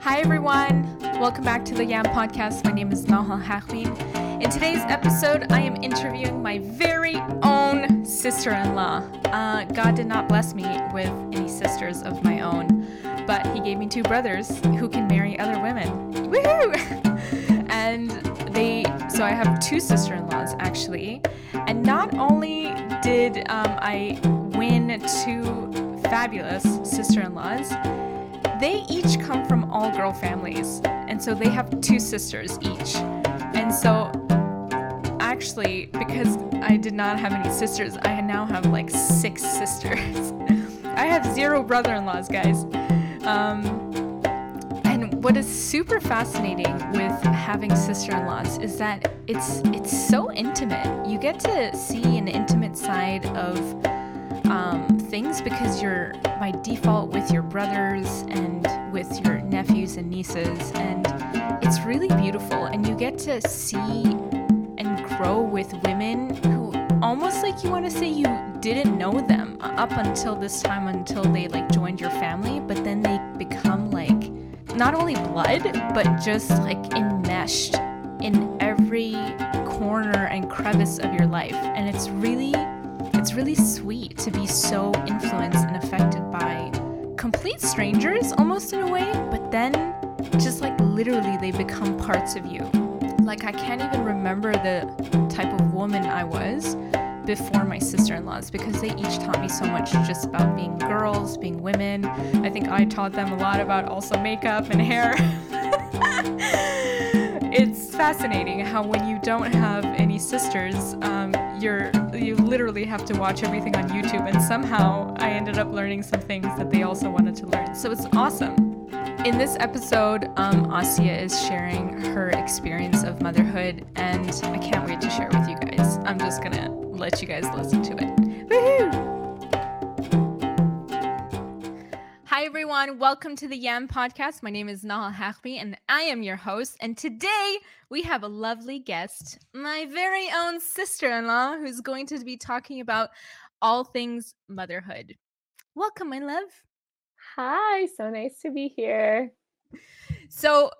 Hi, everyone. Welcome back to the Yam Podcast. My name is Nahal Haghbin. In today's episode, I am interviewing my very own sister in law. Uh, God did not bless me with any sisters of my own, but He gave me two brothers who can marry other women. Woohoo! and they, so I have two sister in laws actually. And not only did um, I win two fabulous sister in laws, they each come from all girl families. And so they have two sisters each. And so actually, because I did not have any sisters, I now have like six sisters. I have zero brother in laws, guys. Um, and what is super fascinating with having sister-in-laws is that it's it's so intimate. You get to see an intimate side of um, things because you're by default with your brothers and with your nephews and nieces, and it's really beautiful. And you get to see and grow with women who almost like you want to say you didn't know them up until this time until they like joined your family, but then they become like not only blood but just like enmeshed in every corner and crevice of your life and it's really it's really sweet to be so influenced and affected by complete strangers almost in a way but then just like literally they become parts of you. Like i can't even remember the type of woman i was before my sister-in-laws because they each taught me so much just about being girls being women. I think i taught them a lot about also makeup and hair. It's fascinating how when you don't have any sisters um, you're you literally have to watch everything on youtube and somehow i ended up learning some things that they also wanted to learn. So it's awesome. In this episode um, Asiyih is sharing her experience of motherhood and i can't wait to share it with you guys. I'm just gonna let you guys listen to it. Woohoo! Everyone. Welcome to the Yam Podcast. My name is Nahal Hakmi, and I am your host. And today we have a lovely guest, my very own sister in law, who's going to be talking about all things motherhood. Welcome, my love. Hi, so nice to be here. So,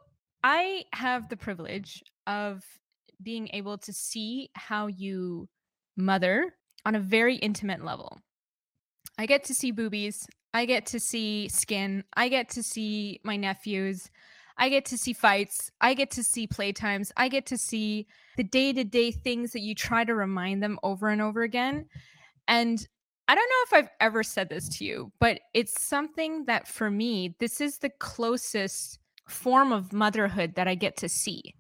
I have the privilege of being able to see how you mother on a very intimate level. I get to see boobies. I get to see skin. I get to see my nephews. I get to see fights. I get to see playtimes. I get to see the day to day things that you try to remind them over and over again. And I don't know if I've ever said this to you, but it's something that for me, this is the closest form of motherhood that I get to see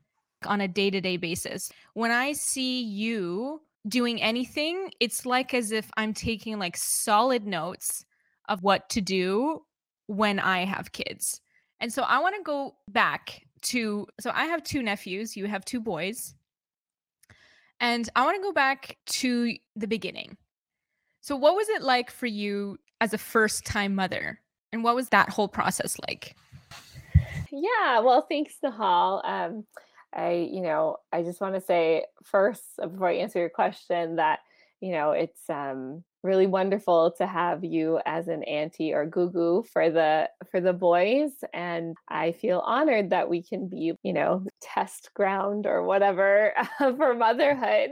on a day to day basis. When I see you doing anything, it's like as if I'm taking like solid notes of what to do when I have kids. And so I want to go back to so I have two nephews, you have two boys. And I want to go back to the beginning. So what was it like for you as a first-time mother? And what was that whole process like? Yeah, well, thanks, Nahal. Um, I, you know, I just want to say first, uh, before I answer your question, that you know it's um, really wonderful to have you as an auntie or gugu for the for the boys, and I feel honored that we can be, you know, test ground or whatever for motherhood,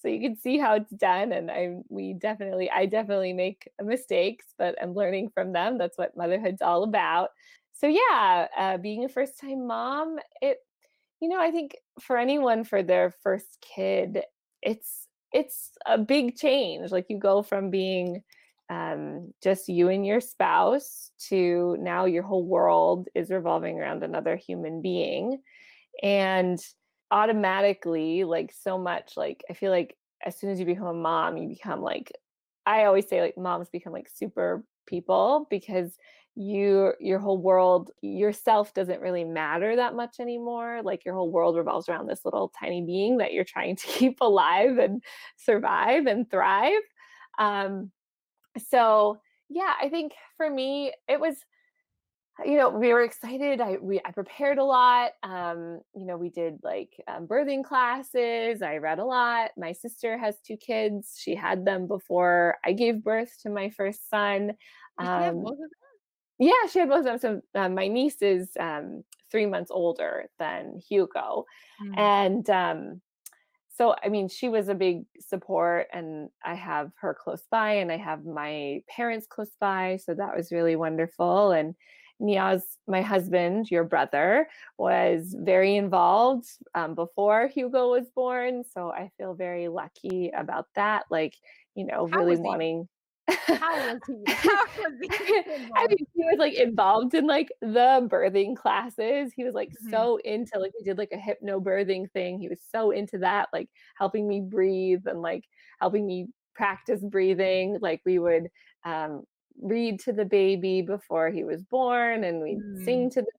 so you can see how it's done. And I, we definitely, I definitely make mistakes, but I'm learning from them. That's what motherhood's all about. So yeah, uh, being a first time mom, it you know, I think for anyone for their first kid, it's it's a big change. Like you go from being um, just you and your spouse to now your whole world is revolving around another human being. And automatically, like so much, like I feel like as soon as you become a mom, you become like, I always say, like, moms become like super people because you your whole world yourself doesn't really matter that much anymore. Like your whole world revolves around this little tiny being that you're trying to keep alive and survive and thrive. Um so yeah i think for me it was you know we were excited. I we i prepared a lot. Um you know we did like um, birthing classes. I read a lot. My sister has two kids. She had them before i gave birth to my first son. Um both of them. Yeah, she had both of them. So uh, my niece is um, three months older than Hugo, mm. and um, so I mean, she was a big support, and I have her close by, and I have my parents close by, so that was really wonderful. And Niaz, my husband, your brother, was very involved um, before Hugo was born, so I feel very lucky about that. Like, you know, How really wanting. How was he? How was he I mean, he was like involved in like the birthing classes. He was like mm-hmm. so into like we did like a hypno birthing thing. He was so into that, like helping me breathe and like helping me practice breathing. Like we would um, read to the baby before he was born and we'd mm. sing to the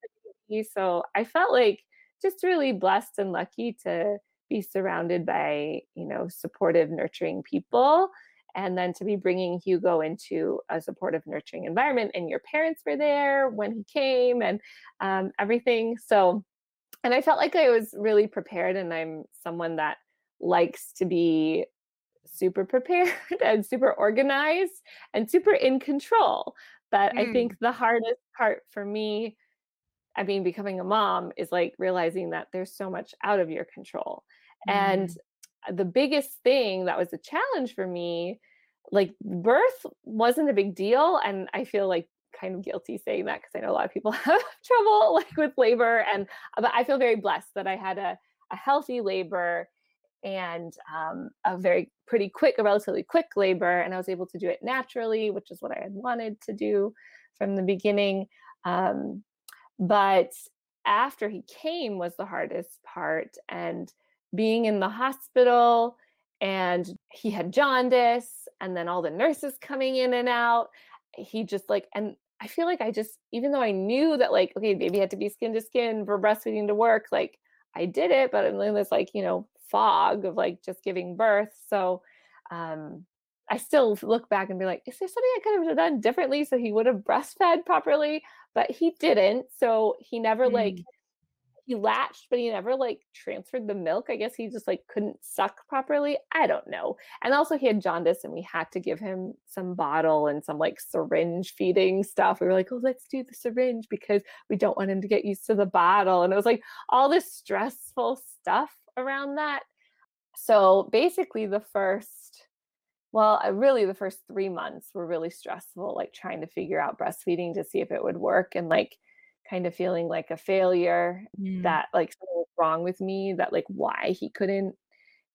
baby. So I felt like just really blessed and lucky to be surrounded by, you know, supportive, nurturing people and then to be bringing Hugo into a supportive, nurturing environment. And your parents were there when he came and um, everything. So, and I felt like I was really prepared, and I'm someone that likes to be super prepared and super organized and super in control. But mm. I think mm. the hardest part for me, I mean, becoming a mom is like realizing that there's so much out of your control. Mm. And the biggest thing that was a challenge for me like birth wasn't a big deal and i feel like kind of guilty saying that because i know a lot of people have trouble like with labor and but i feel very blessed that i had a, a healthy labor and um, a very pretty quick a relatively quick labor and i was able to do it naturally which is what i had wanted to do from the beginning um, but after he came was the hardest part and being in the hospital and he had jaundice and then all the nurses coming in and out. He just like and i feel like i just even though i knew that like okay baby had to be skin to skin for breastfeeding to work like i did it but i'm in this like you know fog of like just giving birth. So um i still look back and be like is there something i could have done differently so he would have breastfed properly? But he didn't so he never mm. like he latched, but he never like transferred the milk. I guess he just like couldn't suck properly. I don't know. And also he had jaundice and we had to give him some bottle and some like syringe feeding stuff. We were like, oh, let's do the syringe because we don't want him to get used to the bottle. And it was like all this stressful stuff around that. So basically the first well, uh, really the first 3 months were really stressful like trying to figure out breastfeeding to see if it would work and like kind of feeling like a failure mm. that like something was wrong with me that like why he couldn't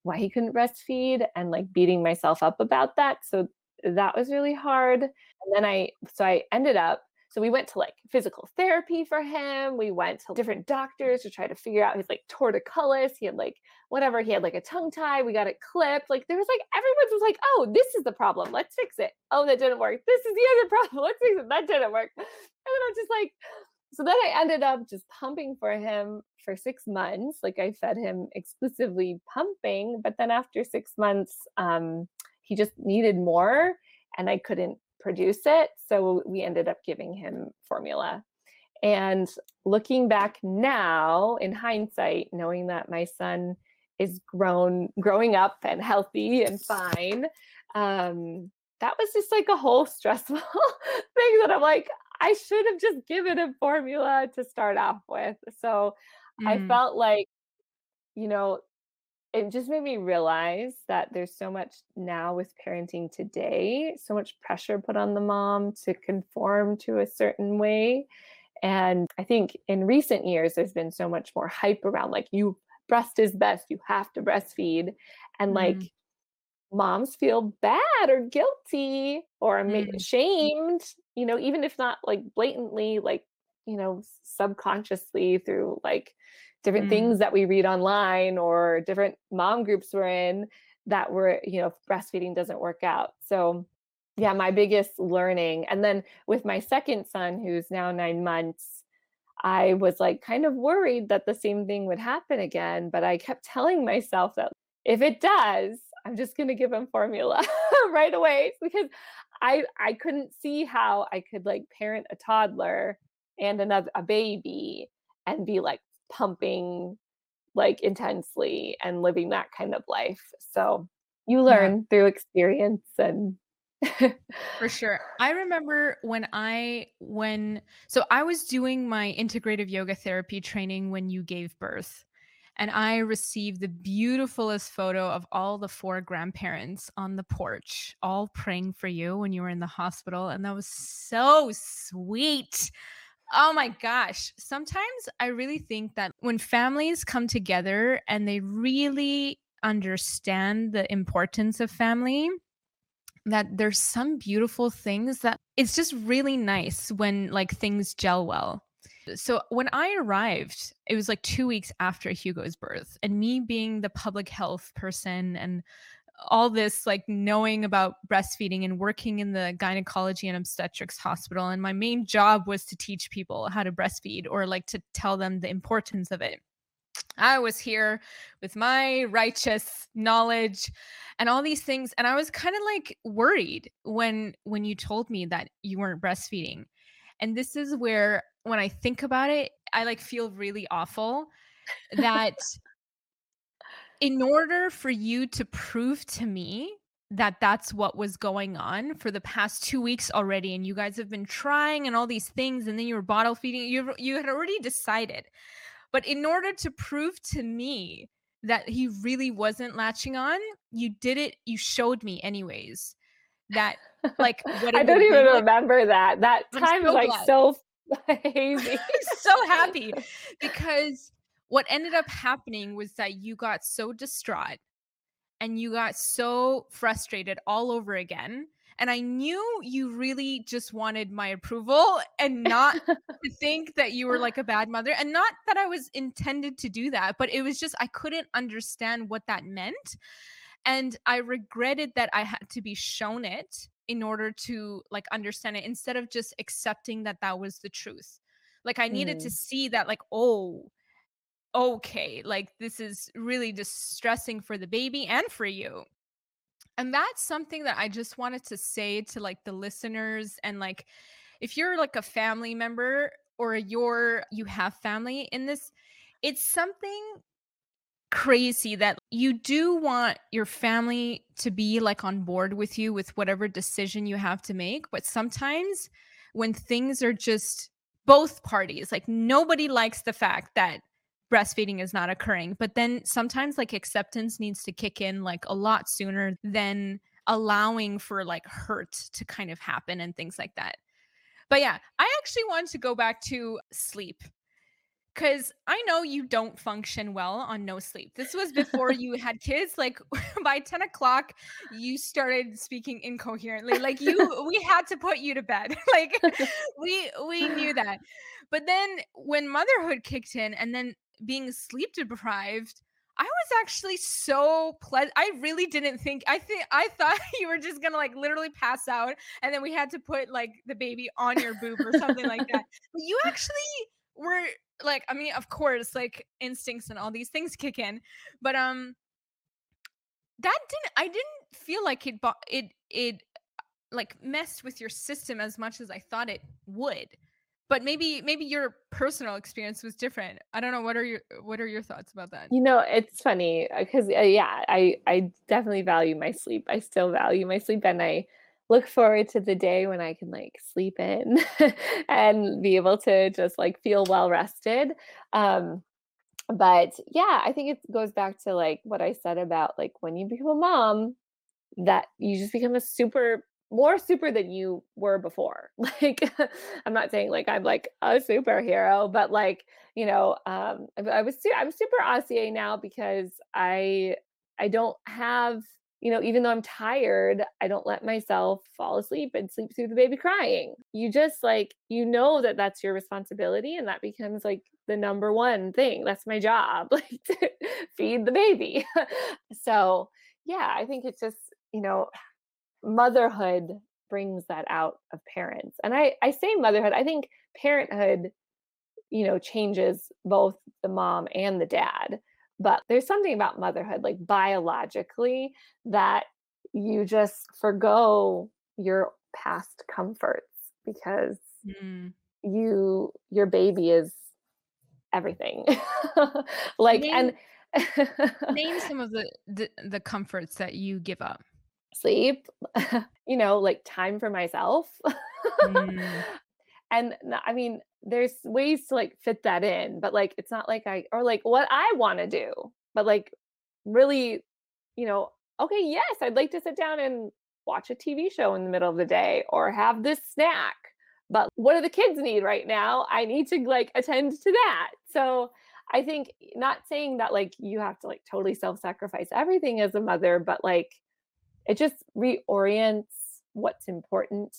why he couldn't breastfeed and like beating myself up about that so that was really hard. And then i so i ended up so we went to like physical therapy for him we went to different doctors to try to figure out his like torticollis he had like whatever he had like a tongue tie we got it clipped like there was like everyone was like oh this is the problem let's fix it. Oh that didn't work this is the other problem let's fix it that didn't work. And then i'm just like so then I ended up just pumping for him for six months. Like I fed him exclusively pumping, but then after six months, um, he just needed more and I couldn't produce it. So we ended up giving him formula. And looking back now in hindsight, knowing that my son is grown, growing up and healthy and fine, um, that was just like a whole stressful thing that I'm like, I should have just given a formula to start off with. So mm. I felt like, you know, it just made me realize that there's so much now with parenting today, so much pressure put on the mom to conform to a certain way. And I think in recent years, there's been so much more hype around like, you breast is best, you have to breastfeed. And like, mm moms feel bad or guilty or mm. shamed, you know, even if not like blatantly, like, you know, subconsciously through like different mm. things that we read online or different mom groups we're in that were, you know, breastfeeding doesn't work out. So, yeah, my biggest learning. And then with my second son, who's now nine months, I was like kind of worried that the same thing would happen again. But I kept telling myself that if it does, I'm just going to give him formula right away because I I couldn't see how I could like parent a toddler and another a baby and be like pumping like intensely and living that kind of life. So you learn yeah. through experience and For sure. I remember when I when so I was doing my integrative yoga therapy training when you gave birth. And I received the beautifulest photo of all the four grandparents on the porch, all praying for you when you were in the hospital. And that was so sweet. Oh my gosh. Sometimes I really think that when families come together and they really understand the importance of family, that there's some beautiful things that it's just really nice when like things gel well. So when I arrived, it was like 2 weeks after Hugo's birth and me being the public health person and all this like knowing about breastfeeding and working in the gynecology and obstetrics hospital and my main job was to teach people how to breastfeed or like to tell them the importance of it I was here with my righteous knowledge and all these things and I was kind of like worried when when you told me that you weren't breastfeeding. And this is where when I think about it, I like feel really awful that in order for you to prove to me that that's what was going on for the past 2 weeks already and you guys have been trying and all these things and then you were bottle feeding you you had already decided but in order to prove to me that he really wasn't latching on, you did it, you showed me anyways. That like what I don't even remember that. That I'm time so was like so hazy. so happy because what ended up happening was that you got so distraught and you got so frustrated all over again and I knew you really just wanted my approval and not to think that you were like a bad mother. And not that I was intended to do that, but it was just I couldn't understand what that meant. And I regretted that I had to be shown it in order to like understand it instead of just accepting that that was the truth. Like I needed mm. to see that, like, oh, okay, like this is really distressing for the baby and for you and that's something that I just wanted to say to like the listeners and like if you're like a family member or you're you have family in this, it's something crazy that you do want your family to be like on board with you with whatever decision you have to make, but sometimes when things are just both parties, like nobody likes the fact that breastfeeding is not occurring. But then sometimes like acceptance needs to kick in like a lot sooner than allowing for like hurt to kind of happen and things like that. But yeah, I actually want to go back to sleep because I know you don't function well on no sleep. This was before you had kids. Like by 10 o'clock, you started speaking incoherently. Like you, we had to put you to bed. like we we knew that. But then when motherhood kicked in, and then being sleep deprived, I was actually so pleasant. I really didn't think. I think I thought you were just gonna like literally pass out, and then we had to put like the baby on your boob or something like that. But you actually were like, I mean, of course, like instincts and all these things kick in, but um, that didn't. I didn't feel like it. It it like messed with your system as much as I thought it would but maybe maybe your personal experience was different i don't know what are your what are your thoughts about that you know it's funny because uh, uh, yeah i i definitely value my sleep i still value my sleep and i look forward to the day when i can like sleep in and be able to just like feel well rested um but yeah i think it goes back to like what i said about like when you become a mom that you just become a super more super than you were before. Like, I'm not saying like I'm like a superhero, but like, you know, um, I, I was I'm super Aussie now because I I don't have you know, even though I'm tired, I don't let myself fall asleep and sleep through the baby crying. You just like, you know that that's your responsibility and that becomes like the number one thing. That's my job, like to feed the baby. so, yeah, I think it's just, you know, motherhood brings that out of parents. And I I say motherhood, I think parenthood you know changes both the mom and the dad. But there's something about motherhood like biologically that you just forego your past comforts because mm. you your baby is everything. like name, and name some of the, the the comforts that you give up sleep, you know, like time for myself. Mm. And I mean, there's ways to like fit that in, but like it's not like I or like what I want to do, but like really, you know, okay, yes, I'd like to sit down and watch a TV show in the middle of the day or have this snack. But what do the kids need right now? I need to like attend to that. So I think not saying that like you have to like totally self-sacrifice everything as a mother, but like it just reorients what's important.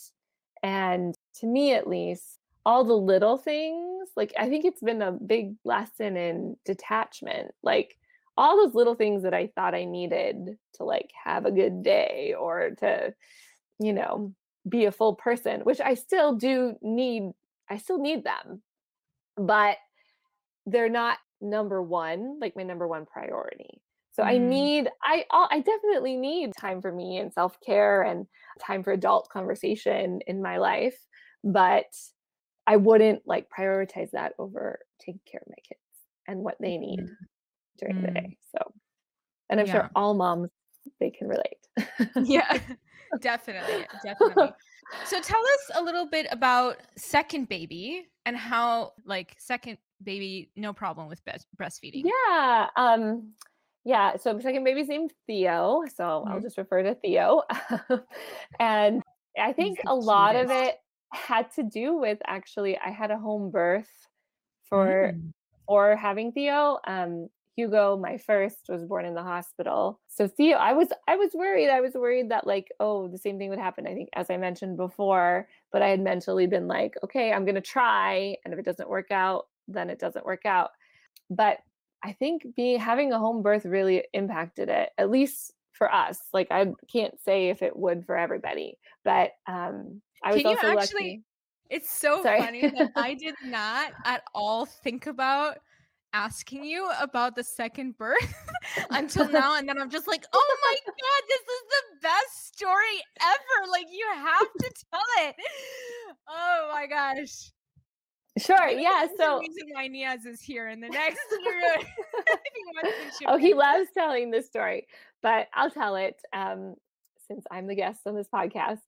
And to me at least, all the little things, like I think it's been a big lesson in detachment. Like all those little things that I thought I needed to like have a good day or to, you know, be a full person, which I still do need, I still need them. But they're not number one, like my number one priority. So mm. I need, I, I definitely need time for me and self care and time for adult conversation in my life, but I wouldn't like prioritize that over taking care of my kids and what they need mm. during mm. the day. So, and I'm yeah. sure all moms they can relate. yeah, definitely, definitely. So tell us a little bit about second baby and how like second baby no problem with breastfeeding. Yeah. Um yeah, so second baby's named Theo, so mm-hmm. I'll just refer to Theo. and I think a lot of it had to do with actually I had a home birth for mm. for having Theo. Um Hugo, my first, was born in the hospital. So Theo, I was I was worried. I was worried that like, oh, the same thing would happen. I think as I mentioned before, but I had mentally been like, okay, I'm gonna try. And if it doesn't work out, then it doesn't work out. But I think being having a home birth really impacted it, at least for us. Like I can't say if it would for everybody, but um I was Can also actually, lucky. It's so Sorry. funny that I did not at all think about asking you about the second birth until now and then i'm just like oh my god this is the best story ever like you have to tell it oh my gosh Sure. Yeah. So the reason why Niaz is here in the next oh, he loves telling this story, but I'll tell it um, since I'm the guest on this podcast.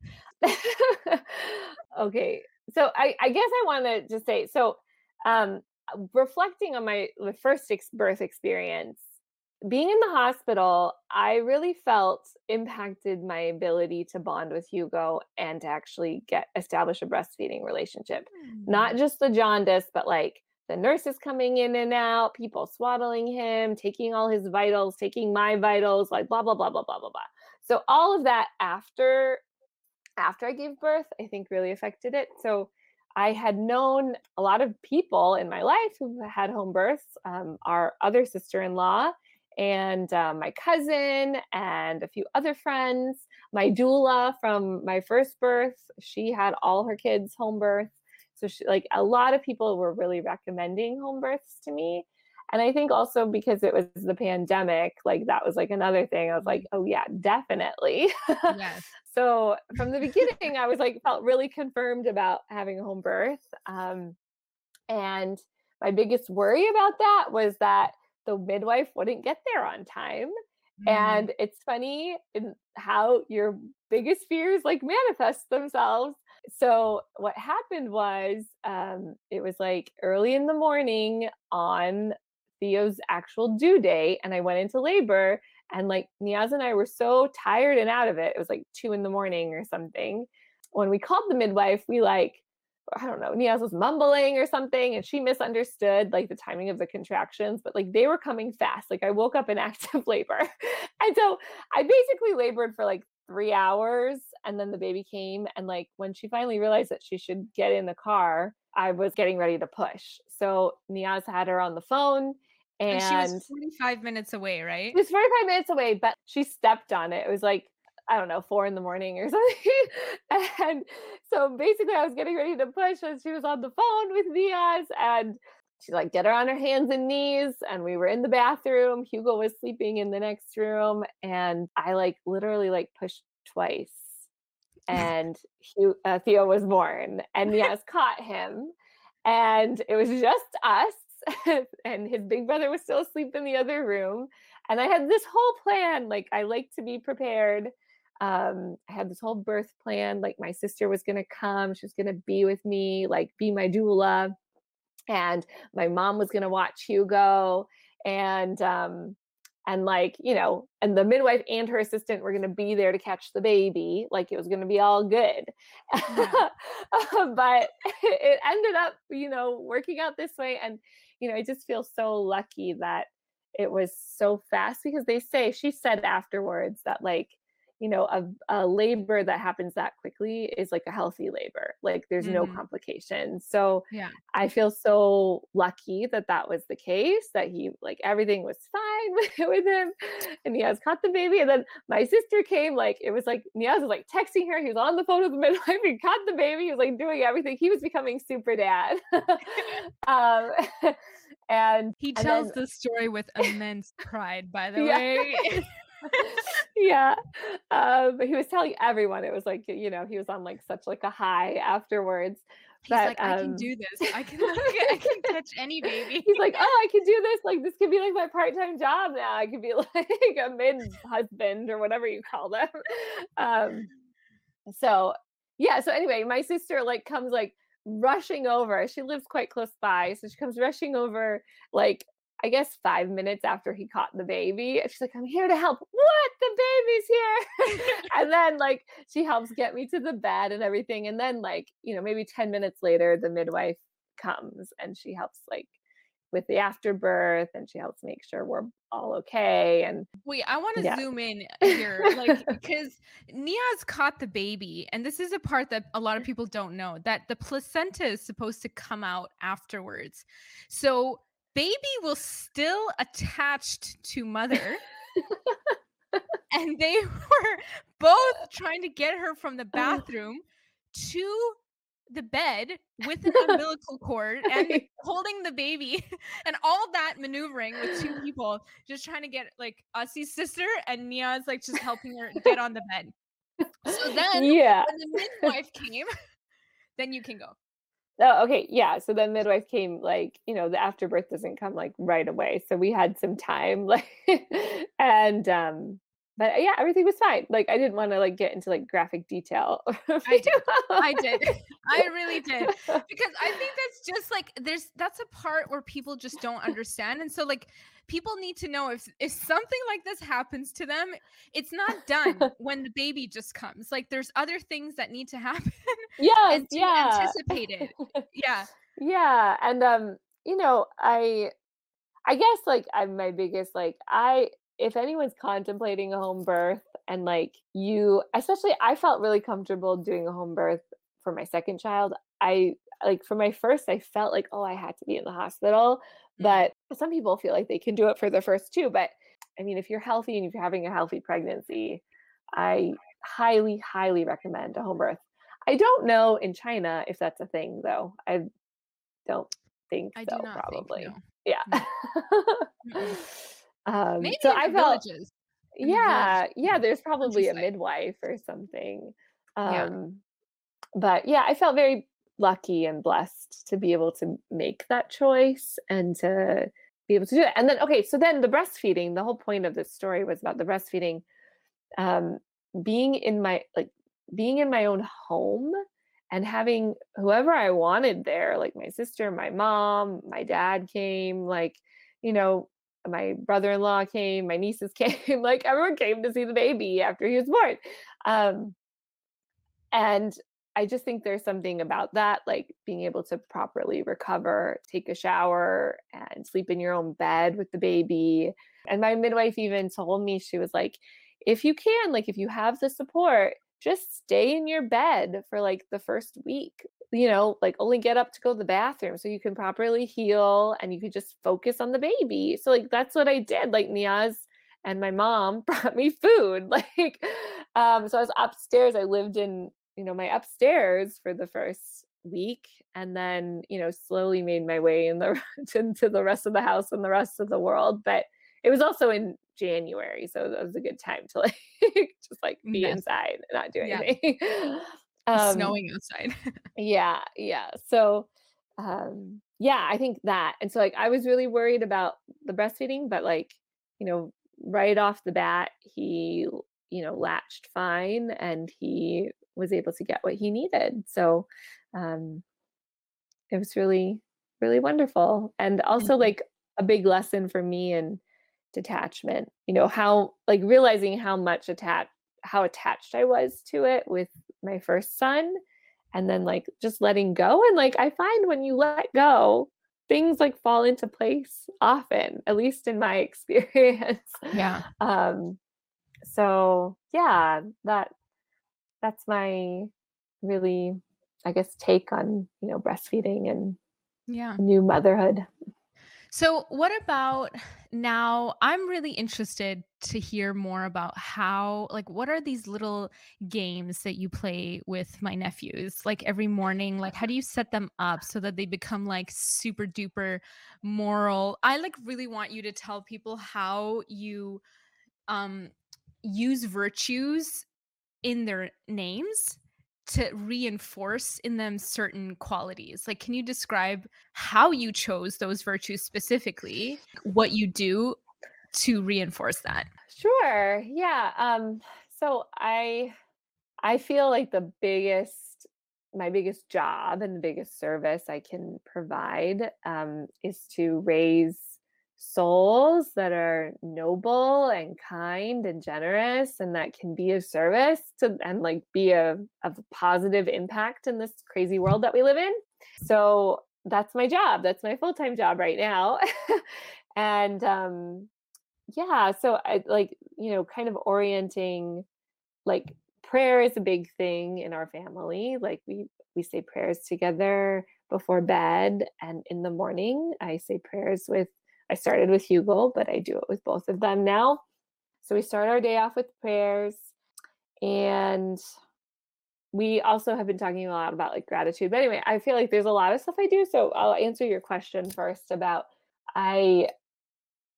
okay. So I, I guess I want to just say so. Um, reflecting on my the first birth experience, being in the hospital, I really felt impacted my ability to bond with Hugo and to actually get establish a breastfeeding relationship. Mm. Not just the jaundice, but like the nurses coming in and out, people swaddling him, taking all his vitals, taking my vitals, like blah blah blah blah blah blah blah. So all of that after after I gave birth, I think really affected it. So I had known a lot of people in my life who had home births. Um, our other sister in law and uh, my cousin and a few other friends. My doula from my first birth, she had all her kids home birth. So she, like a lot of people were really recommending home births to me. And I think also because it was the pandemic, like that was like another thing. I was like, oh yeah, definitely. Yes. so from the beginning, I was like felt really confirmed about having a home birth. Um, and my biggest worry about that was that the midwife wouldn't get there on time. Mm. And it's funny in how your biggest fears like manifest themselves. So what happened was um, it was like early in the morning on Theo's actual due date, and I went into labor. And like Niaz and I were so tired and out of it. It was like two in the morning or something. When we called the midwife, we like I don't know, Niaz was mumbling or something, and she misunderstood like the timing of the contractions, but like they were coming fast. Like I woke up in active labor. and so I basically labored for like three hours, and then the baby came. And like when she finally realized that she should get in the car, I was getting ready to push. So Niaz had her on the phone. And, and she was 45 minutes away, right? She was 45 minutes away, but she stepped on it. It was like I don't know, four in the morning or something. and so basically, I was getting ready to push, and she was on the phone with Niaz, and she like get her on her hands and knees, and we were in the bathroom. Hugo was sleeping in the next room, and I like literally like pushed twice, and Hugh, uh, Theo was born, and Niaz caught him, and it was just us. and his big brother was still asleep in the other room. And I had this whole plan. Like, I like to be prepared um, I had this whole birth plan. Like my sister was going to come, she was going to be with me, like be my doula, and my mom was going to watch Hugo, and um, and like you know, and the midwife and her assistant were going to be there to catch the baby. Like it was going to be all good, yeah. but it ended up, you know, working out this way, and you know, I just feel so lucky that it was so fast because they say she said afterwards that like you know a, a labor that happens that quickly is like a healthy labor like there's mm-hmm. no complications so yeah i feel so lucky that that was the case that he like everything was fine with him and Niaz caught the baby and then my sister came like it was like Niaz was like texting her he was on the phone with the midwife he caught the baby he was like doing everything he was becoming super dad um and he tells the story with immense pride by the yeah. way yeah um he was telling everyone it was like you know he was on like such like a high afterwards He's but, like, I um, can do this. I can, I can catch any baby. He's like, oh, I can do this. Like, this could be like my part-time job now. I could be like a mid-husband or whatever you call them. Um, so yeah. So anyway, my sister like comes like rushing over. She lives quite close by, so she comes rushing over, like I guess five minutes after he caught the baby. She's like, I'm here to help. What? The baby's here. and then like she helps get me to the bed and everything. And then like, you know, maybe 10 minutes later, the midwife comes and she helps like with the afterbirth and she helps make sure we're all okay and wait i want to yeah. zoom in here like because niaz caught the baby and this is a part that a lot of mm. people don't know that the placenta is supposed to come out afterwards so baby was still attached to mother. and they were both trying to get her from the uh. bathroom to the bed with an umbilical cord and holding the baby and all that maneuvering with two people just trying to get like Ussie's sister and Niaz like just helping her get on the bed. So then yeah. when the midwife came, then you can go. Oh, okay. Yeah. So then midwife came like, you know, the afterbirth doesn't come like right away. So we had some time like and um but yeah, everything was fine. Like I didn't want to like get into like graphic detail. I did. I did. I really did. Because I think that's just like there's that's a part where people just don't understand. And so like people need to know if if something like this happens to them, it's not done when the baby just comes. Like there's other things that need to happen. Yes, yeah. Anticipated. Yeah. Yeah. And um, you know, I I guess like I'm my biggest like I if anyone's contemplating a home birth and like you especially I felt really comfortable doing a home birth for my second child. I like for my first I felt like oh I had to be in the hospital, mm. but some people feel like they can do it for the first two, but I mean if you're healthy and if you're having a healthy pregnancy, I highly highly recommend a home birth. I don't know in China if that's a thing though. I don't think I so probably. Think, no. Yeah. No. Um, Maybe so I felt, villages. yeah, yeah. There's probably a midwife or something. Um, yeah. But yeah, I felt very lucky and blessed to be able to make that choice and to be able to do it. And then, okay, so then the breastfeeding. The whole point of this story was about the breastfeeding. Um, being in my like being in my own home and having whoever I wanted there, like my sister, my mom, my dad came, like you know, my brother-in-law came, my nieces came, like everyone came to see the baby after he was born. Um, and I just think there's something about that, like being able to properly recover, take a shower, and sleep in your own bed with the baby. And my midwife even told me, she was like, if you can, like if you have the support, just stay in your bed for like the first week you know, like only get up to go to the bathroom so you can properly heal and you can just focus on the baby. So like that's what I did. Like Niaz and my mom brought me food. Like um so I was upstairs. I lived in, you know, my upstairs for the first week and then, you know, slowly made my way in the into the rest of the house and the rest of the world. But it was also in January, so that was a good time to like just like be inside and not do anything. Yeah. Um, snowing outside. yeah, yeah. So um yeah, I think that. And so like I was really worried about the breastfeeding, but like, you know, right off the bat, he you know, latched fine and he was able to get what he needed. So um, it was really, really wonderful. And also, Mhm. like, a big lesson for me in detachment, you know, how, like, realizing how much attached, how attached I was to it with my first son. And then, like, just letting go. And, like, I find when you let go, things like fall into place often, at least in my experience. Yeah. um, so yeah, that that's my really, I guess, take on, you know, breastfeeding and Yeah. new motherhood. So, what about now? I'm really interested to hear more about how, like, what are these little games that you play with my nephews? Like every morning, like, how do you set them up so that they become like super duper moral? I like really want you to tell people how you um use virtues in their names to reinforce in them certain qualities. Like, can you describe how you chose those virtues specifically, what you do to reinforce that? Sure. Yeah. Um, so I I feel like the biggest my biggest job and the biggest service I can provide um, is to raise souls that are noble and kind and generous and that can be of service to and like be a of positive impact in this crazy world that we live in. So that's my job. That's my full-time job right now. and um yeah, so I like, you know, kind of orienting like prayer is a big thing in our family. Like we we say prayers together before bed and in the morning. I say prayers with I started with Hugo, but I do it with both of them now. So we start our day off with prayers and we also have been talking a lot about like gratitude. But anyway, I feel like there's a lot of stuff I do. So I'll answer your question first about I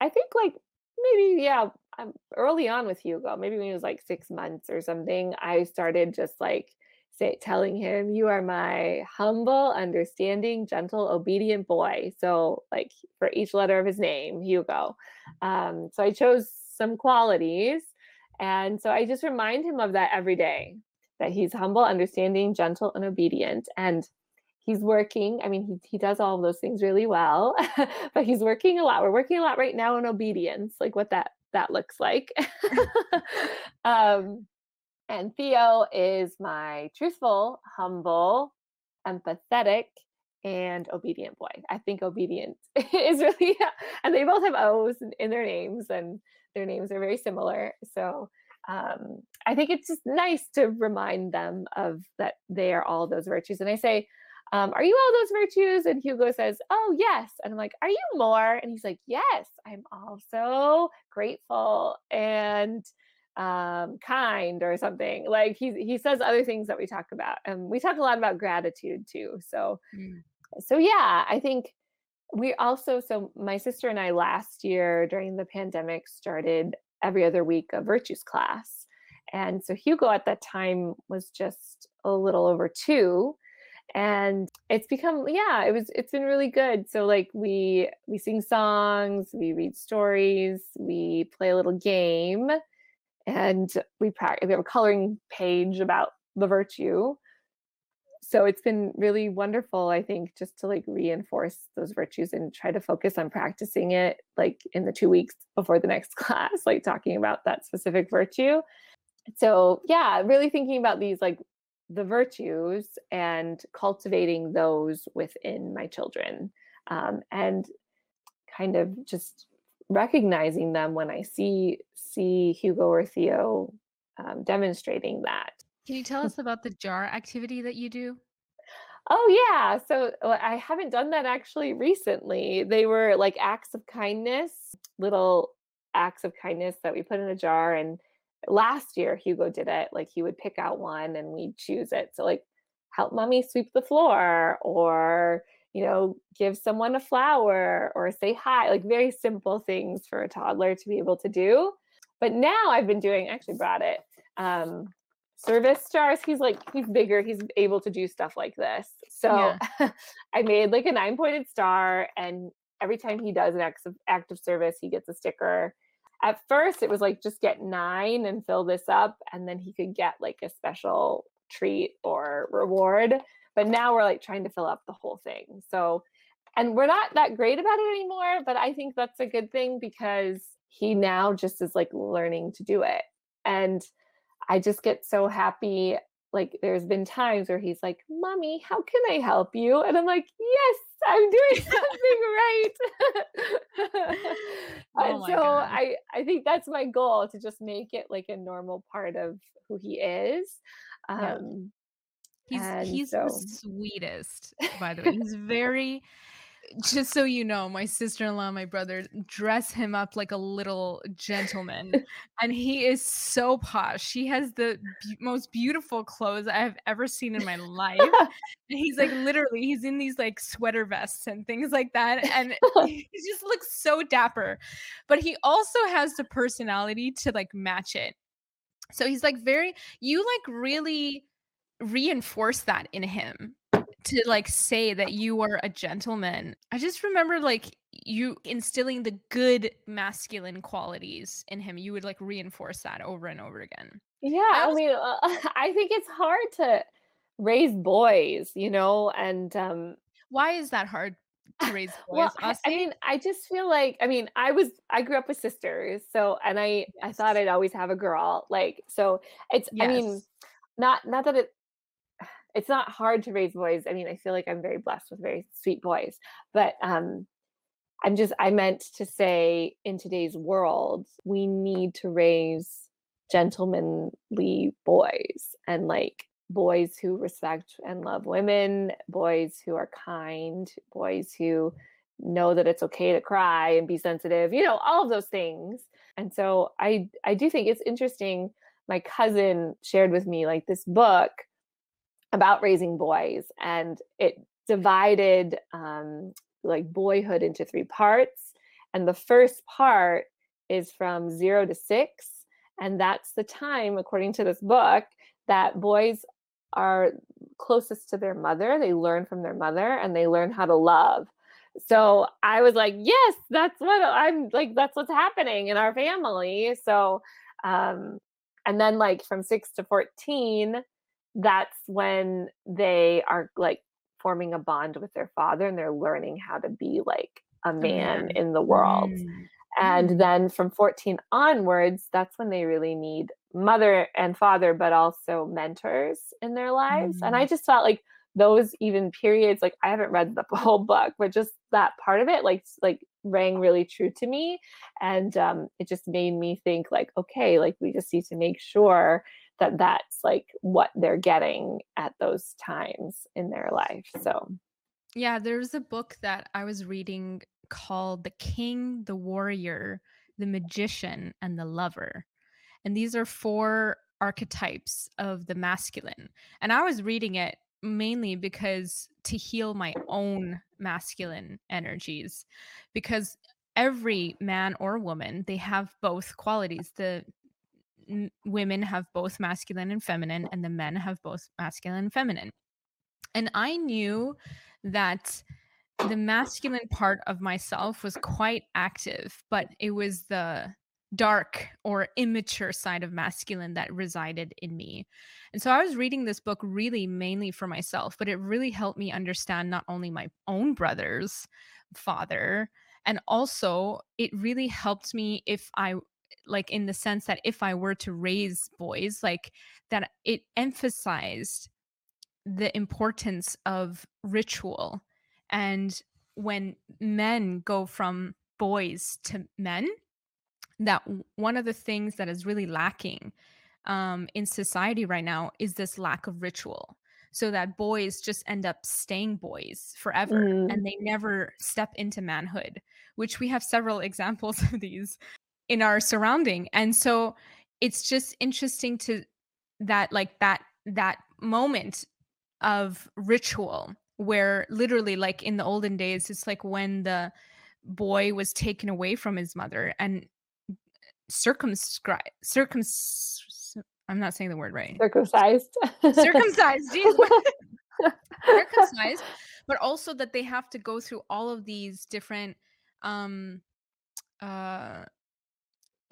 I think like maybe yeah, um, early on with Hugo, maybe when he was like six months or something, I started just like say telling him, "You are my humble, understanding, gentle, obedient boy." So like for each letter of his name, Hugo. Um, so I chose some qualities, and so I just remind him of that every day. That he's humble, understanding, gentle, and obedient, and he's working. I mean, he he does all of those things really well, but he's working a lot. We're working a lot right now in obedience, like what that that looks like. um, and Theo is my truthful, humble, empathetic, and obedient boy. I think obedient is really, and they both have O's in, their names, and their names are very similar. So um, I think it's just nice to remind them of that they are all those virtues. And I say, um, are you all those virtues? And Hugo says, oh, yes. And I'm like, are you more? And he's like, yes, I'm also grateful and um, kind or something. Like he, he says other things that we talk about. And we talk a lot about gratitude too. So, Mm. so yeah, I think we also, so my sister and I last year during the pandemic started every other week a virtues class. And so Hugo at that time was just a little over two and it's become yeah it was it's been really good so like we we sing songs we read stories we play a little game and we practice we have a coloring page about the virtue. So it's been really wonderful i think just to like reinforce those virtues and try to focus on practicing it like in the two weeks before the next class like talking about that specific virtue. So yeah really thinking about these like the virtues and cultivating those within my children um, and kind of just recognizing them when i see see hugo or theo um, demonstrating that Can you tell us about the jar activity that you do? oh yeah so uh, i haven't done that actually recently they were like acts of kindness little acts of kindness that we put in a jar and last year Hugo did it. Like he would pick out one and we'd choose it. So like help mommy sweep the floor or you know give someone a flower or say hi like very simple things for a toddler to be able to do. But now i've been doing actually brought it um service stars he's like he's bigger he's able to do stuff like this. So i made like a nine pointed star and every time he does an act of, act of service he gets a sticker. At first it was like just get nine and fill this up and then he could get like a special treat or reward but now we're like trying to fill up the whole thing so and we're not that great about it anymore but i think that's a good thing because he now just is like learning to do it and i just get so happy like there's been times where he's like mommy how can i help you? And i'm like yes i'm doing something right. Oh and so God. i i think that's my goal to just make it like a normal part of who he is um He's he's so. the sweetest, by the way. He's very just so you know, my sister-in-law, my brother dress him up like a little gentleman, and he is so posh. He has the be- most beautiful clothes I have ever seen in my life. and he's like literally, he's in these like sweater vests and things like that, and he just looks so dapper. But he also has the personality to like match it. So he's like very, you like really reinforce that in him to like say that you are a gentleman. I just remember like you instilling the good masculine qualities in him. You would like reinforce that over and over again. Yeah, I, was- I mean, uh, I think it's hard to raise boys, you know, and um why is that hard to raise boys? well, I, I, mean, I just feel like I mean, I was I grew up with sisters, so and I yes. I thought I'd always have a girl, like so. It's yes. I mean, not not that it it's not hard to raise boys. I mean, I feel like I'm very blessed with very sweet boys, but um, I'm just, I meant to say in today's world, we need to raise gentlemanly boys and like boys who respect and love women, boys who are kind, boys who know that it's okay to cry and be sensitive, you know, all of those things. And so I I do think it's interesting. My cousin shared with me like this book about raising boys and it divided um, like boyhood into three parts and the first part is from zero to six and that's the time according to this book that boys are closest to their mother they learn from their mother and they learn how to love. So i was like yes that's what i'm like that's what's happening in our family. So um and then like from 6 to 14 that's when they are like forming a bond with their father and they're learning how to be like a man in the world. Mm. And mm. then from 14 onwards, that's when they really need mother and father, but also mentors in their lives. Mm. And I mm. just felt like those even periods, like I haven't read the whole book, but just that part of it, like like rang really true to me. And um, it just made me think like, okay, like we just need to make sure that that's like what they're getting at those times in their life. So, yeah, there's a book that I was reading called The King, the Warrior, the Magician, and the Lover. And these are four archetypes of the masculine. And I was reading it mainly because to heal my own masculine energies because every man or woman they have both qualities the women have both masculine and feminine, and the men have both masculine and feminine. And I knew that the masculine part of myself was quite active, but it was the dark or immature side of masculine that resided in me. And so I was reading this book really mainly for myself, but it really helped me understand not only my own brother's father, and also it really helped me if I like in the sense that if I were to raise boys, like that it emphasized the importance of ritual. And when men go from boys to men, that one of the things that is really lacking um, in society right now is this lack of ritual so that boys just end up staying boys forever mm. and they never step into manhood which we have several examples of these in our surrounding and so it's just interesting to that like that that moment of ritual where literally like in the olden days it's like when the boy was taken away from his mother and circumscribed circum I'm not saying the word right. Circumcised. Circumcised. circumcised, but also that they have to go through all of these different um uh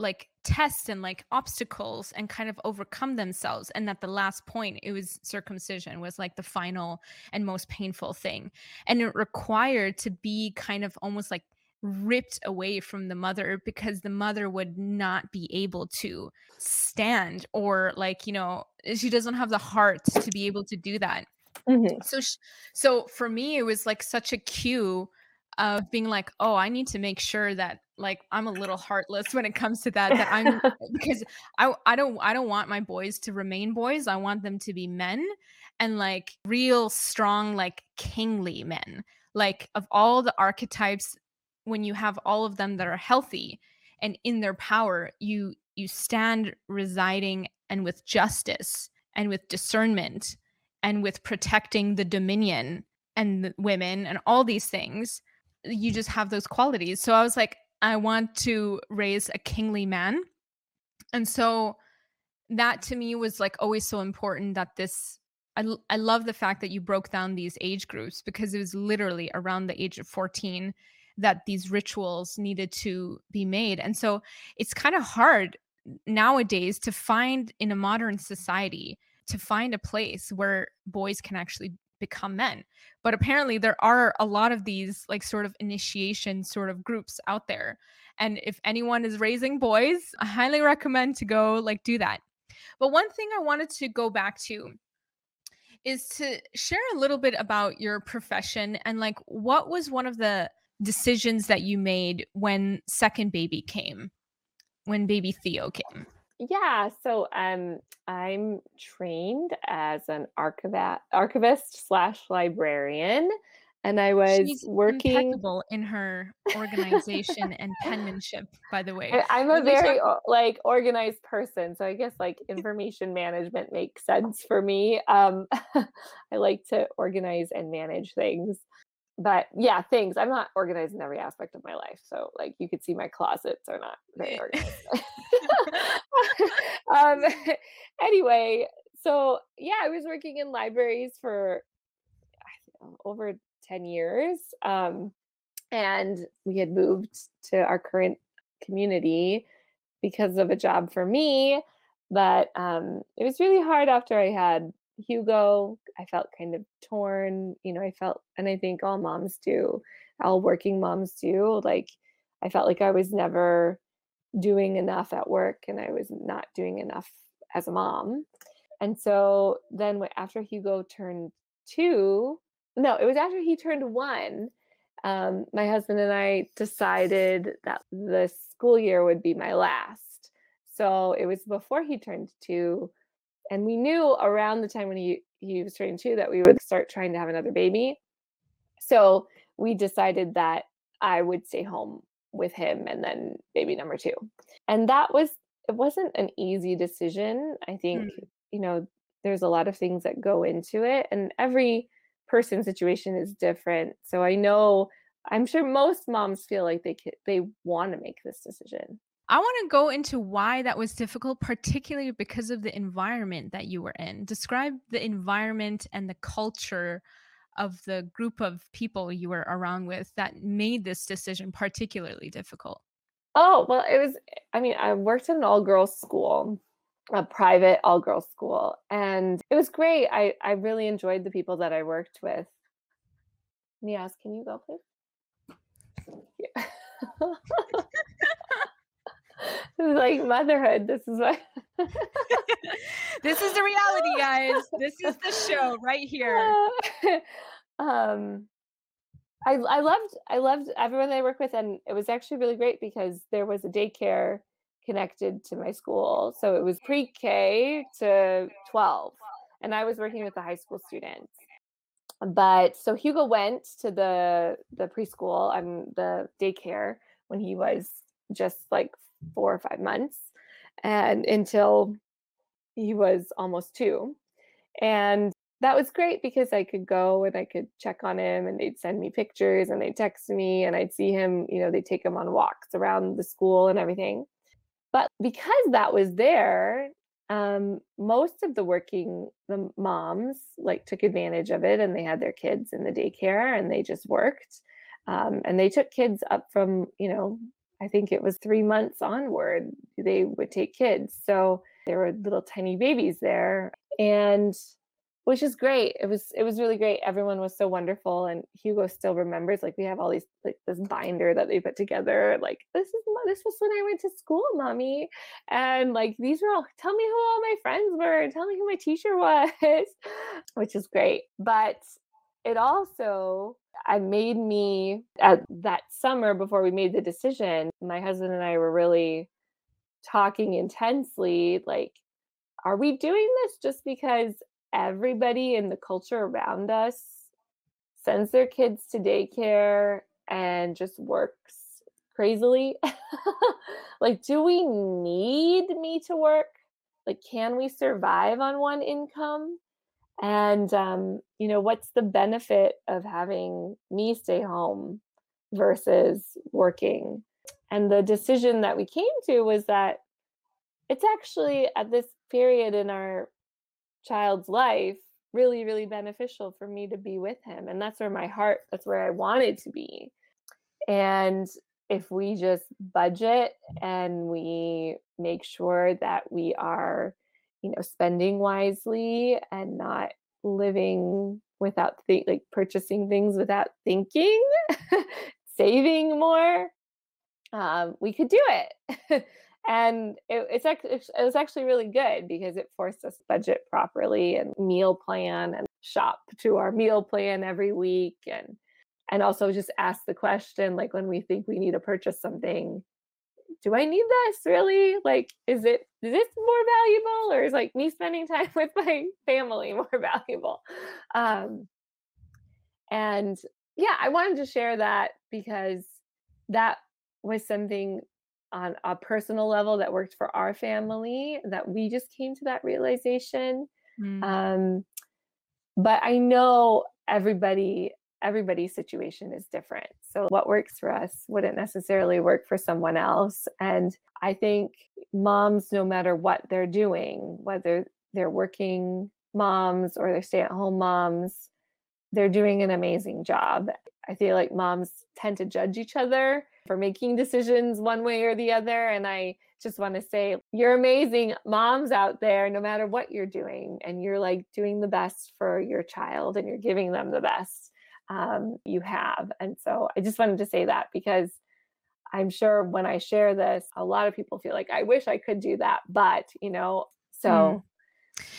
like tests and like obstacles and kind of overcome themselves and that the last point it was circumcision was like the final and most painful thing and it required to be kind of almost like ripped away from the mother because the mother would not be able to stand or like you know she doesn't have the heart to be able to do that mm-hmm. so sh- so for me it was like such a cue of being like oh i need to make sure that like i'm a little heartless when it comes to that that i'm because i i don't i don't want my boys to remain boys i want them to be men and like real strong like kingly men like of all the archetypes when you have all of them that are healthy and in their power you you stand residing and with justice and with discernment and with protecting the dominion and the women and all these things you just have those qualities so i was like i want to raise a kingly man and so that to me was like always so important that this I, I love the fact that you broke down these age groups because it was literally around the age of 14 that these rituals needed to be made. And so it's kind of hard nowadays to find in a modern society to find a place where boys can actually become men. But apparently there are a lot of these like sort of initiation sort of groups out there. And if anyone is raising boys, I highly recommend to go like do that. But one thing I wanted to go back to is to share a little bit about your profession and like what was one of the decisions that you made when second baby came, when baby Theo came? Yeah, so um, I'm trained as an archiva- archivist slash librarian, and I was She's working impeccable in her organization and penmanship. By the way, I, I'm a very like organized person, so I guess like information management makes sense for me. Um, I like to organize and manage things but yeah, things. I'm not organized in every aspect of my life. So like you could see my closets are not very organized. um anyway, so yeah, I was working in libraries for know, over 10 years. Um and we had moved to our current community because of a job for me. But um it was really hard after I had Hugo, I felt kind of torn. You know, I felt, and I think all moms do, all working moms do. Like, I felt like I was never doing enough at work and I was not doing enough as a mom. And so then after Hugo turned two, no, it was after he turned one, um, my husband and I decided that the school year would be my last. So it was before he turned two and we knew around the time when he he was turning two that we would start trying to have another baby. So we decided that i would stay home with him and then baby number two. And that was it wasn't an easy decision. I think mm. you know there's a lot of things that go into it and every person's situation is different. So i know i'm sure most moms feel like they they want to make this decision I want to go into why that was difficult, particularly because of the environment that you were in. Describe the environment and the culture of the group of people you were around with that made this decision particularly difficult. Oh, well, it was, I mean, I worked in an all girls school, a private all girls school, and it was great. I, I really enjoyed the people that I worked with. Niaz, can you go, please? Yeah. like motherhood. This is what this is the reality, guys. This is the show right here. um I I loved I loved everyone that I work with and it was actually really great because there was a daycare connected to my school. So it was pre-K to 12 and I was working with the high school students. But so Hugo went to the the preschool and the daycare when he was just like four or five months and until he was almost two. And that was great because I could go and I could check on him and they'd send me pictures and they'd text me and I'd see him, you know, they'd take him on walks around the school and everything. But because that was there, um, most of the working the moms like took advantage of it and they had their kids in the daycare and they just worked. Um, and they took kids up from, you know, I think it was three months onward, they would take kids. So there were little tiny babies there. And which is great. It was it was really great. Everyone was so wonderful, and Hugo still remembers. Like we have all these like this binder that they put together. Like this is this was when I went to school, mommy, and like these were all. Tell me who all my friends were. Tell me who my teacher was, which is great. But it also I made me at that summer before we made the decision. My husband and I were really talking intensely. Like, are we doing this just because everybody in the culture around us sends their kids to daycare and just works crazily. like, do we need me to work? Like, can we survive on one income? And, um, you know, what's the benefit of having me stay home versus working? And the decision that we came to was that it's actually at this period in our child's life really really beneficial for me to be with him and that's where my heart that's where i wanted to be and if we just budget and we make sure that we are you know spending wisely and not living without think like purchasing things without thinking saving more um, we could do it. And it, it's it was actually really good because it forced us budget properly and meal plan and shop to our meal plan every week and and also just ask the question like when we think we need to purchase something do i need this really? Like is it is this more valuable or is like me spending time with my family more valuable? Um and yeah i wanted to share that because that was something on a personal level that worked for our family that we just came to that realization. Mm. um, but i know everybody everybody's situation is different so what works for us wouldn't necessarily work for someone else and i think moms no matter what they're doing whether they're working moms or they're stay-at-home moms they're doing an amazing job i feel like moms tend to judge each other for making decisions one way or the other. And I just want to say, you're amazing moms out there, no matter what you're doing. And you're like doing the best for your child and you're giving them the best um, you have. And so I just wanted to say that because I'm sure when I share this, a lot of people feel like, I wish I could do that. But, you know, so. Mm.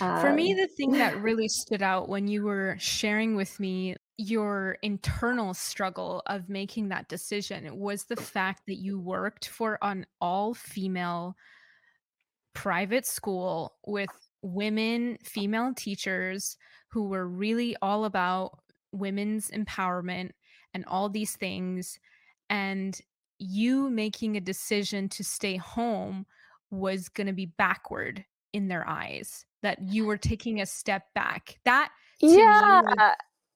Um, For me, the thing that really stood out when you were sharing with me your internal struggle of making that decision was the fact that you worked for an all female private school with women female teachers who were really all about women's empowerment and all these things and you making a decision to stay home was going to be backward in their eyes that you were taking a step back that yeah was,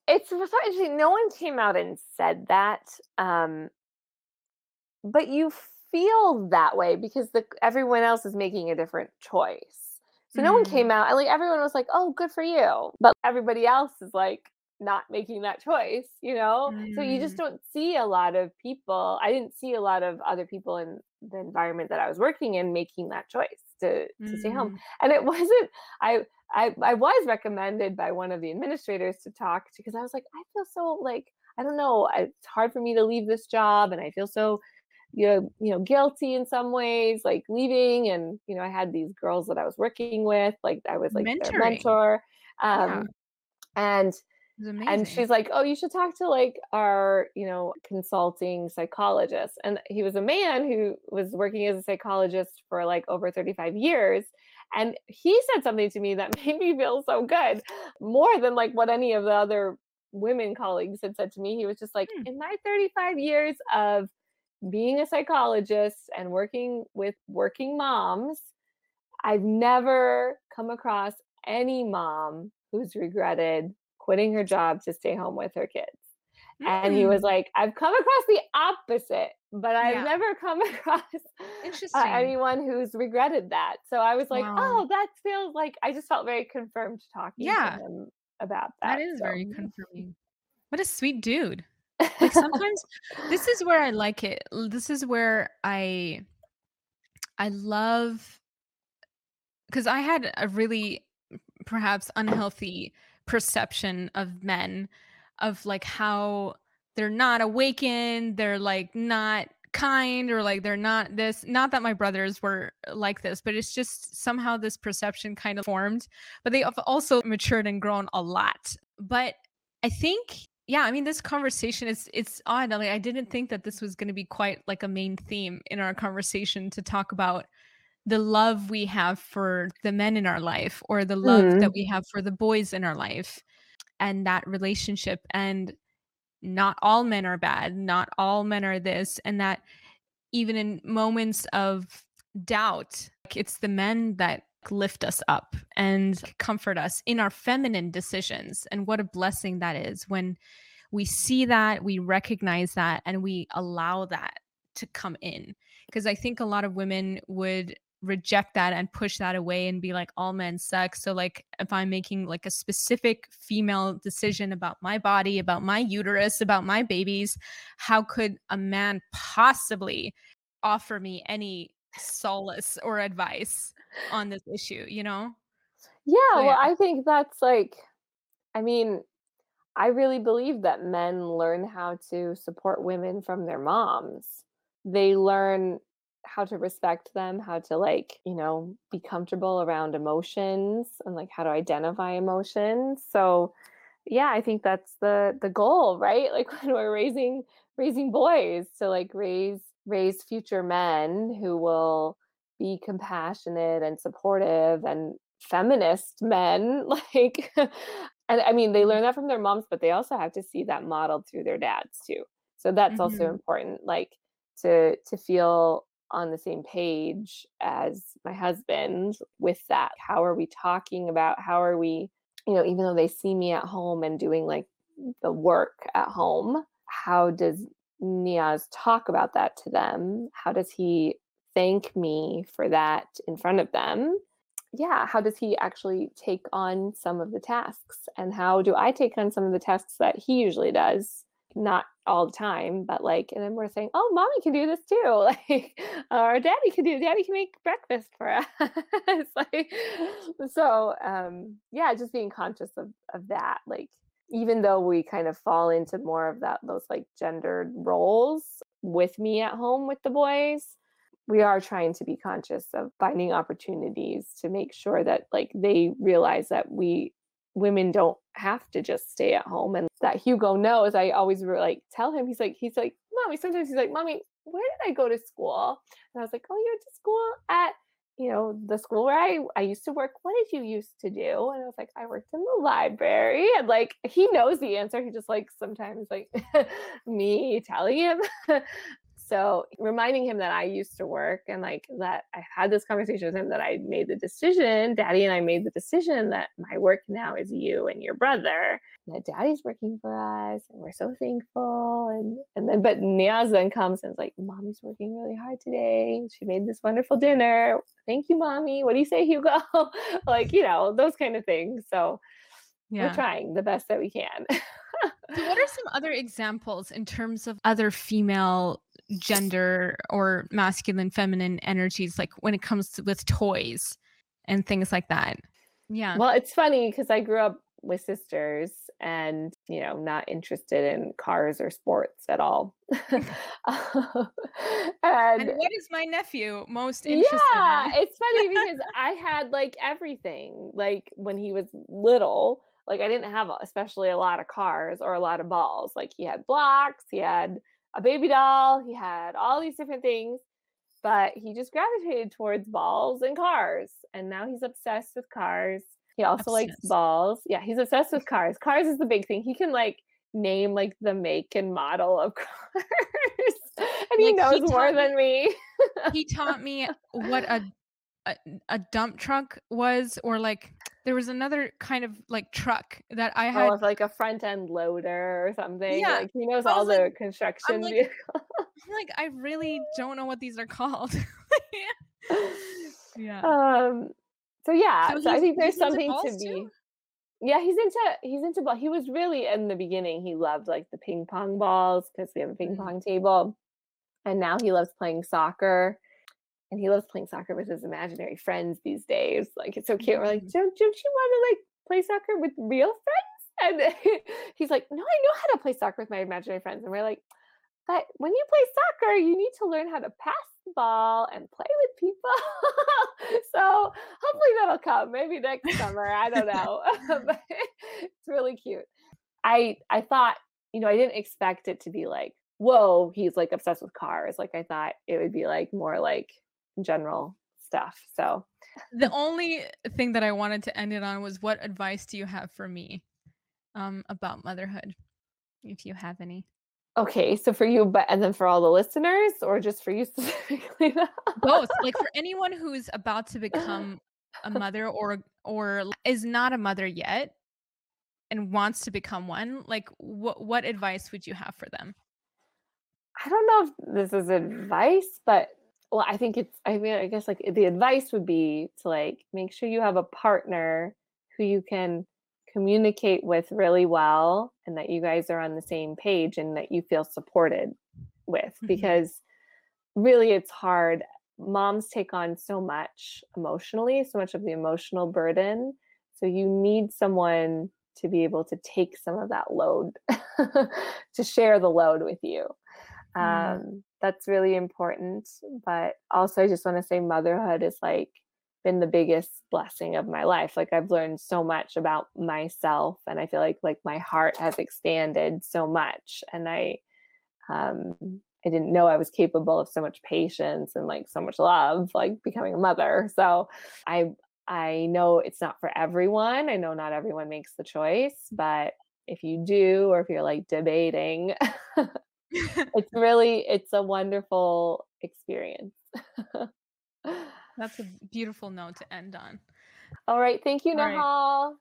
it's so interesting. No one came out and said that, um, but you feel that way because the everyone else is making a different choice. So no one mm. came out and like everyone was like, "Oh, good for you," but everybody else is like not making that choice, you know. Mm. So you just mm. don't see a lot of people. I didn't see a lot of other people in the environment that I was working in making that choice to to mm. stay home. Mm. And it wasn't. I I, I was recommended by one of the administrators to talk to because I was like, I feel so like, I don't know, it's hard for me to leave this job and I feel so you know, you know, guilty in some ways, like leaving. And, you know, I had these girls that I was working with, like I was like Mentoring. their mentor. Um yeah. and and she's like, "Oh, you should talk to like our, you know, consulting psychologist." And he was a man who was working as a psychologist for like over 35 years, and he said something to me that made me feel so good, more than like what any of the other women colleagues had said to me. He was just like, hmm. in my 35 years of being a psychologist and working with working moms, I've never come across any mom who's regretted quitting her job to stay home with her kids. Mm. And he was mm. like, I've come across the opposite, but I've yeah. never come across uh, anyone who's regretted that. So I was like, wow. oh, that feels like I just felt very confirmed talking yeah. to him about that. That is so. very confirming. What a sweet dude. like sometimes this is where I like it. This is where I I love because I had a really perhaps unhealthy perception of men of like how they're not awakened, they're like not kind or like they're not this not that my brothers were like this but it's just somehow this perception kind of formed but they have also matured and grown a lot. But i think yeah i mean this conversation is it's odd like i didn't think that this was going to be quite like a main theme in our conversation to talk about the love we have for the men in our life or the love mm. that we have for the boys in our life and that relationship and not all men are bad, not all men are this, and that even in moments of doubt, it's the men that lift us up and comfort us in our feminine decisions. And what a blessing that is when we see that, we recognize that, and we allow that to come in. Because I think a lot of women would reject that and push that away and be like all men suck. So like if i'm making like a specific female decision about my body about my uterus about my babies how could a man possibly offer me any solace or advice on this issue you know? Yeah so, well i think that's like i mean i really believe that men learn how to support women from their moms. They learn how to respect them, how to like, you know, be comfortable around emotions and like how to identify emotions. So yeah, I think that's the the goal, right? Like when we're raising raising boys to like raise raise future men who will be compassionate and supportive and feminist men like and I mean they learn that from their moms but they also have to see that modeled through their dads too. So that's mm-hmm. also important like to to feel on the same page as my husband with that. How are we talking about how are we, you know, even though they see me at home and doing like the work at home, how does Niaz talk about that to them? How does he thank me for that in front of them? Yeah, how does he actually take on some of the tasks? And how do I take on some of the tasks that he usually does? Not all the time, but like, and then we're saying, oh, mommy can do this too. Like, or daddy can do, daddy can make breakfast for us. like, so, um, yeah, just being conscious of, of that. Like, even though we kind of fall into more of that, those like gendered roles with me at home with the boys, we are trying to be conscious of finding opportunities to make sure that like they realize that we women don't have to just stay at home and that Hugo knows. I always like tell him, he's like, he's like, mommy, sometimes he's like, mommy, where did I go to school? And I was like, oh, you went to school at, you know, the school where I, I used to work. What did you used to do? And I was like, I worked in the library. And like, he knows the answer. He just like sometimes like me telling him. So reminding him that I used to work and like that I had this conversation with him that I made the decision, daddy and I made the decision that my work now is you and your brother. And that daddy's working for us and we're so thankful. And and then but Niaz then comes and is like, Mommy's working really hard today. She made this wonderful dinner. Thank you, mommy. What do you say, Hugo? like, you know, those kind of things. So yeah. we're trying the best that we can. so what are some other examples in terms of other female gender or masculine feminine energies like when it comes to with toys and things like that. Yeah. Well it's funny because i grew up with sisters and you know not interested in cars or sports at all. And, and, what is my nephew most interested yeah in? it's funny because i had like everything like when he was little like i didn't have especially a lot of cars or a lot of balls. Like he had blocks he had a baby doll. He had all these different things, but he just gravitated towards balls and cars. And now he's obsessed with cars. He also obsessed. likes balls. Yeah, he's obsessed with cars. Cars is the big thing. He can like name like the make and model of cars. and like, he knows he more than me. he taught me what a, a a dump truck was or like there was another kind of like truck that I had. Oh, like a front end loader or something. Yeah. Like he knows all the like, construction like, vehicles. like, I really don't know what these are called. yeah. Um. So yeah. So, so I think there's something to be. Too? yeah, he's into he's into ball. He was really in the beginning. He loved like the ping pong balls because we have a ping Mhm. pong table, and now he loves playing soccer. And he loves playing soccer with his imaginary friends these days. Like it's so cute. We're like, Mhm. don't don't you want to like play soccer with real friends? And he's like, no, I know how to play soccer with my imaginary friends. And we're like, but when you play soccer, you need to learn how to pass the ball and play with people. so hopefully that'll come. Maybe next summer. I don't know. but it's really cute. I I thought, you know, I didn't expect it to be like, whoa, he's like obsessed with cars. Like I thought it would be like more like general stuff. So The only thing that I wanted to end it on was what advice do you have for me um, about motherhood, if you have any? okay, so for you, but and then for all the listeners, or just for you specifically? Both, like for anyone who's about to become a mother or or is not a mother yet and wants to become one, like what what advice would you have for them? I don't know if this is advice, but well, I think it's I mean, I guess like the advice would be to like make sure you have a partner who you can communicate with really well and that you guys are on the same page and that you feel supported with Mhm. because really it's hard. Moms take on so much emotionally, so much of the emotional burden. So you need someone to be able to take some of that load, to share the load with you. Mm. Um, that's really important. But also, I just want to say motherhood is like been the biggest blessing of my life. Like I've learned so much about myself, and I feel like like my heart has expanded so much. And I, um, I didn't know I was capable of so much patience and like so much love, like becoming a mother. So I I know it's not for everyone. I know not everyone makes the choice, but if you do, or if you're like debating, it's really it's a wonderful experience. That's a beautiful note to end on. All right. Thank you, All right. Nahal.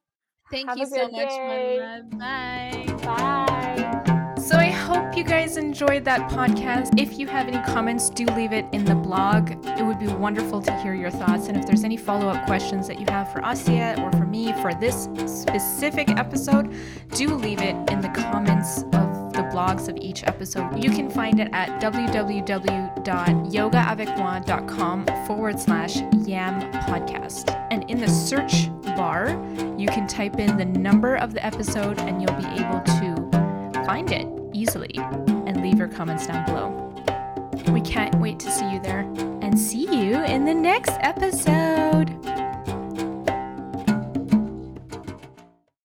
Thank Have you so much, day. Bye. Bye. So I hope you guys enjoyed that podcast. If you have any comments, do leave it in the blog. It would be wonderful to hear your thoughts. And if there's any follow up questions that you have for Asiyih or for me for this specific episode, do leave it in the comments of the blogs of each episode. You can find it at www.yogaavecmoi.com forward slash yam podcast. And in the search bar, you can type in the number of the episode and you'll be able to find it easily and leave your comments down below. We can't wait to see you there and see you in the next episode.